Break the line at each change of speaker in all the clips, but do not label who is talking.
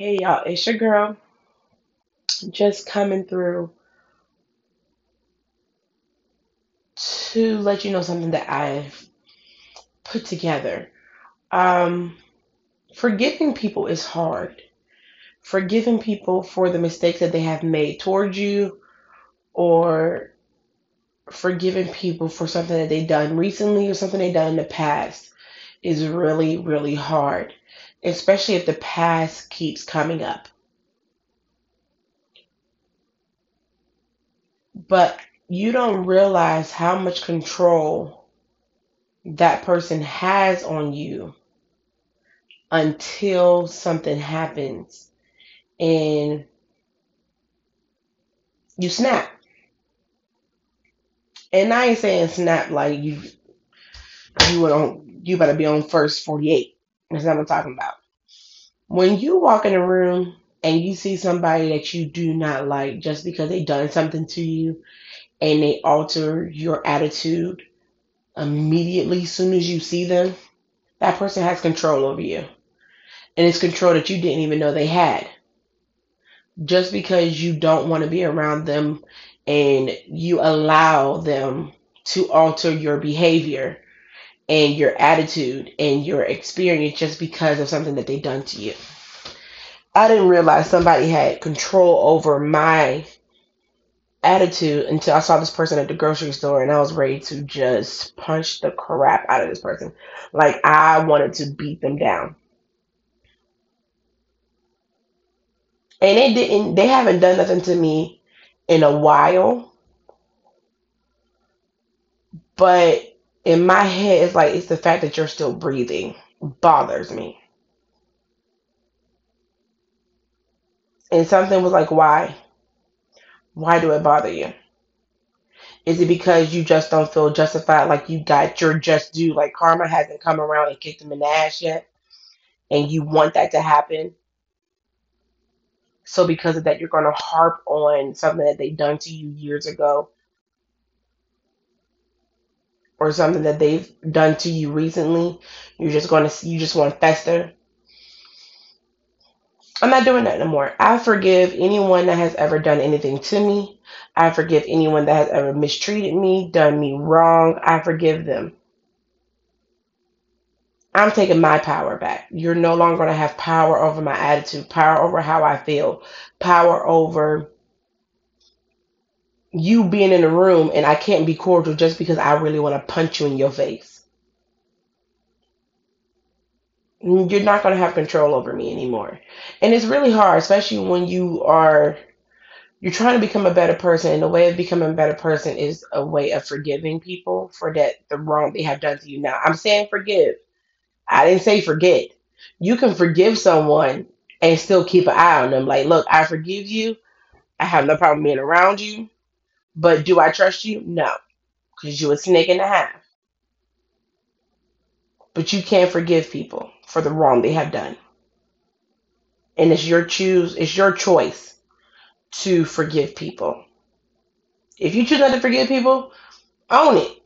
Hey y'all, it's your girl just coming through to let you know something that I've put together. Um, forgiving people is hard. Forgiving people for the mistakes that they have made towards you or forgiving people for something that they've done recently or something they've done in the past is really, really hard, especially if the past keeps coming up. But you don't realize how much control that person has on you until something happens and you snap. And I ain't saying snap like you you on you better be on first 48. That's what I'm talking about. When you walk in a room and you see somebody that you do not like just because they done something to you and they alter your attitude immediately as soon as you see them, that person has control over you. And it's control that you didn't even know they had. Just because you don't want to be around them and you allow them to alter your behavior and your attitude and your experience just because of something that they done to you. I didn't realize somebody had control over my attitude until I saw this person at the grocery store and I was ready to just punch the crap out of this person. Like I wanted to beat them down. And they didn't they haven't done nothing to me in a while, but in my head it's like it's the fact that you're still breathing bothers me. And something was like, why? Why do it bother you? Is it because you just don't feel justified, like you got your just due, like karma hasn't come around and kicked them in the ass yet, and you want that to happen? So because of that, you're going to harp on something that they've done to you years ago, or something that they've done to you recently. You're just going to, you just want to fester. I'm not doing that no more. I forgive anyone that has ever done anything to me. I forgive anyone that has ever mistreated me, done me wrong. I forgive them. I'm taking my power back. You're no longer going to have power over my attitude, power over how I feel, power over you being in the room and I can't be cordial just because I really want to punch you in your face. You're not going to have control over me anymore. And it's really hard, especially when you are you're trying to become a better person and the way of becoming a better person is a way of forgiving people for that the wrong they have done to you. Now, I'm saying forgive. I didn't say forget. You can forgive someone and still keep an eye on them. Like, look, I forgive you. I have no problem being around you. But do I trust you? No, because you're a snake and a half. But you can't forgive people for the wrong they have done. And it's your choose, it's your choice to forgive people. If you choose not to forgive people, own it.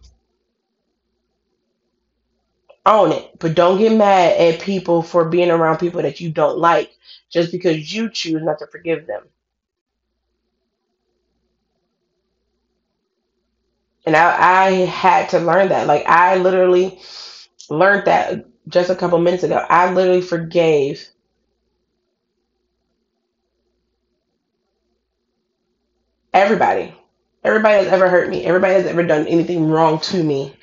Own it. But don't get mad at people for being around people that you don't like just because you choose not to forgive them. And I, I had to learn that. Like I literally learned that just a couple minutes ago. I literally forgave everybody. Everybody has ever hurt me. Everybody has ever done anything wrong to me.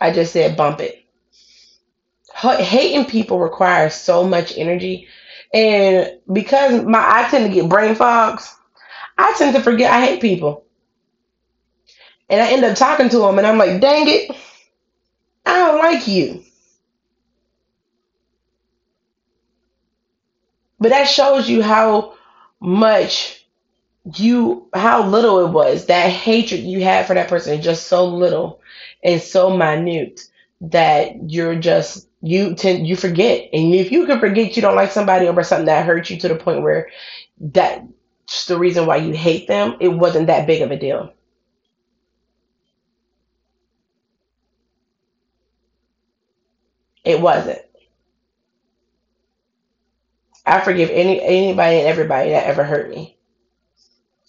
I just said bump it. H- hating people requires so much energy. And because my I tend to get brain fogs, I tend to forget I hate people. And I end up talking to them and I'm like, dang it, I don't like you. But that shows you how much you, how little it was. That hatred you had for that person just so little and so minute that you're just, you tend, you forget. And if you can forget you don't like somebody over something that hurt you to the point where that's the reason why you hate them, it wasn't that big of a deal. It wasn't. I forgive any anybody and everybody that ever hurt me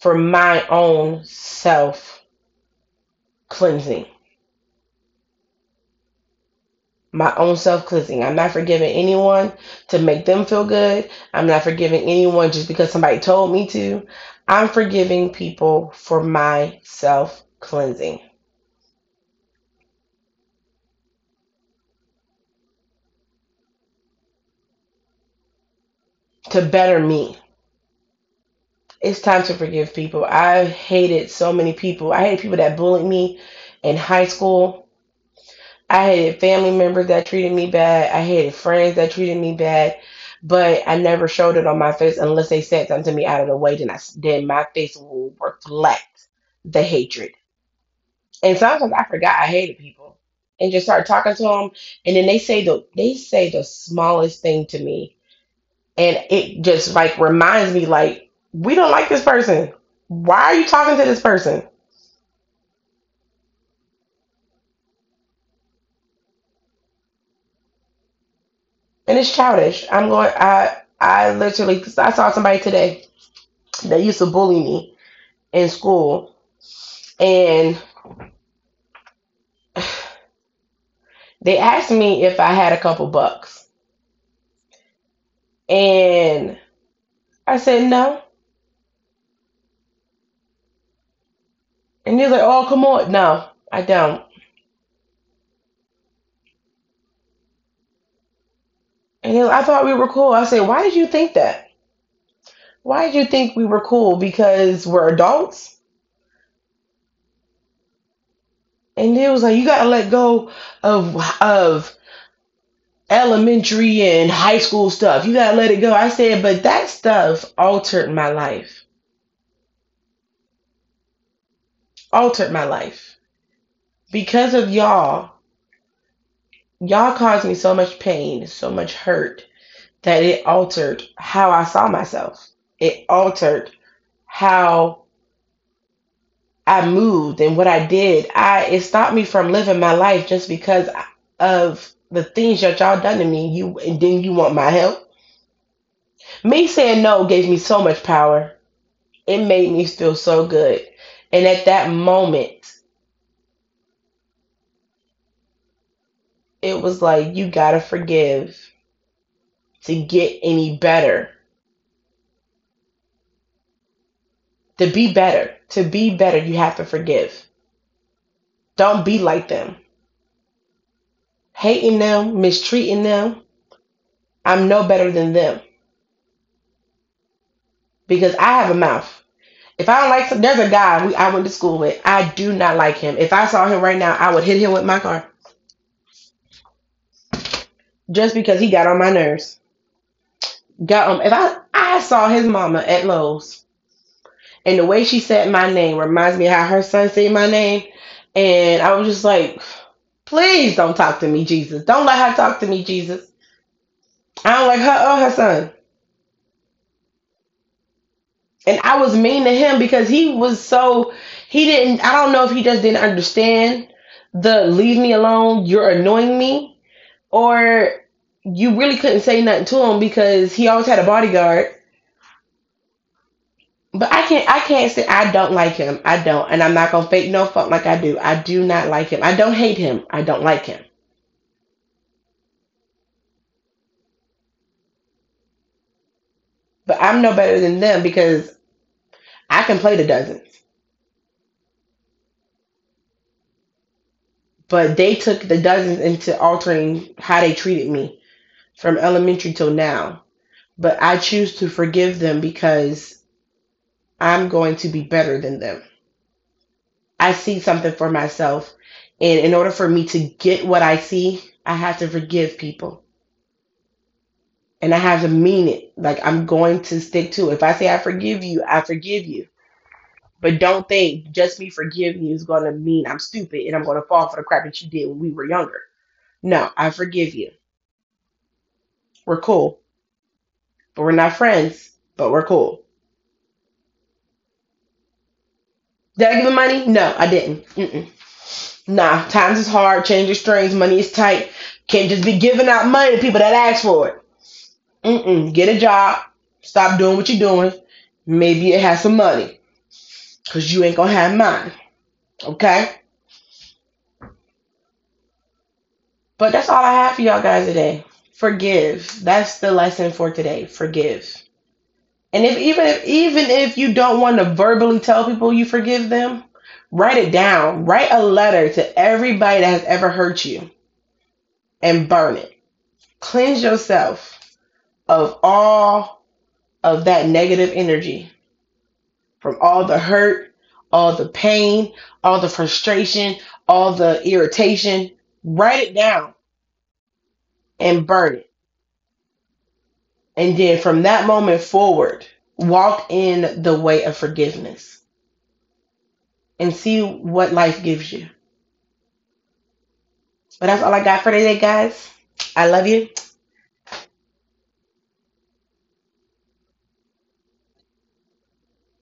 for my own self cleansing. My own self cleansing. I'm not forgiving anyone to make them feel good. I'm not forgiving anyone just because somebody told me to. I'm forgiving people for my self cleansing. To better me. It's time to forgive people. I hated so many people. I hated people that bullied me in high school. I hated family members that treated me bad. I hated friends that treated me bad. But I never showed it on my face unless they said something to me out of the way. Then I, then my face will reflect the hatred. And sometimes I forgot I hated people and just start talking to them. And then they say the they say the smallest thing to me, and it just like reminds me like we don't like this person. Why are you talking to this person? And it's childish. I'm going. I I literally I saw somebody today that used to bully me in school, and they asked me if I had a couple bucks, and I said no, and he was like, "Oh, come on, no, I don't." And was, I thought we were cool. I said, "Why did you think that? Why did you think we were cool? Because we're adults?" And he was like, "You gotta let go of of elementary and high school stuff. You gotta let it go." I said, "But that stuff altered my life. Altered my life because of y'all. Y'all caused me so much pain, so much hurt." that it altered how I saw myself. It altered how I moved and what I did. I it stopped me from living my life just because of the things that y'all done to me. You and then you want my help. Me saying no gave me so much power. It made me feel so good. And at that moment, it was like you gotta forgive to get any better. To be better, to be better, you have to forgive. Don't be like them. Hating them, mistreating them. I'm no better than them because I have a mouth. If I don't like some, there's a guy we, I went to school with. I do not like him. If I saw him right now, I would hit him with my car just because he got on my nerves. Got um, if I I saw his mama at Lowe's and the way she said my name reminds me how her son said my name, and I was just like, please don't talk to me, Jesus. Don't let her talk to me, Jesus. I don't like her or her son. And I was mean to him because he was so he didn't I don't know if he just didn't understand the leave me alone, you're annoying me, or you really couldn't say nothing to him because he always had a bodyguard. But I can't I can't say I don't like him. I don't. And I'm not gonna fake no fuck like I do. I do not like him. I don't hate him. I don't like him. But I'm no better than them because I can play the dozens. But they took the dozens into altering how they treated me from elementary till now. But I choose to forgive them because I'm going to be better than them. I see something for myself. And in order for me to get what I see, I have to forgive people. And I have to mean it. Like I'm going to stick to it. If I say I forgive you, I forgive you. But don't think just me forgiving you is going to mean I'm stupid and I'm going to fall for the crap that you did when we were younger. No, I forgive you. We're cool. But we're not friends, but we're cool. Did I give him money? No, I didn't. Mm-mm. Nah, times is hard, change is strange, money is tight. Can't just be giving out money to people that ask for it. Mm-mm. Get a job. Stop doing what you're doing. Maybe it has some money. Because you ain't going to have mine. Okay? But that's all I have for y'all guys today. Forgive. That's the lesson for today. Forgive. And if even if even if you don't want to verbally tell people you forgive them, write it down. Write a letter to everybody that has ever hurt you and burn it. Cleanse yourself of all of that negative energy from all the hurt, all the pain, all the frustration, all the irritation. Write it down and burn it. And then from that moment forward, walk in the way of forgiveness and see what life gives you. But that's all I got for today, guys. I love you.